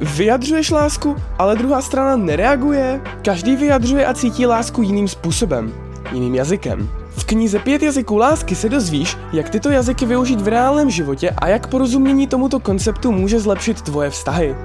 vyjadřuješ lásku, ale druhá strana nereaguje? Každý vyjadřuje a cítí lásku jiným způsobem, jiným jazykem. V knize Pět jazyků lásky se dozvíš, jak tyto jazyky využít v reálném životě a jak porozumění tomuto konceptu může zlepšit tvoje vztahy.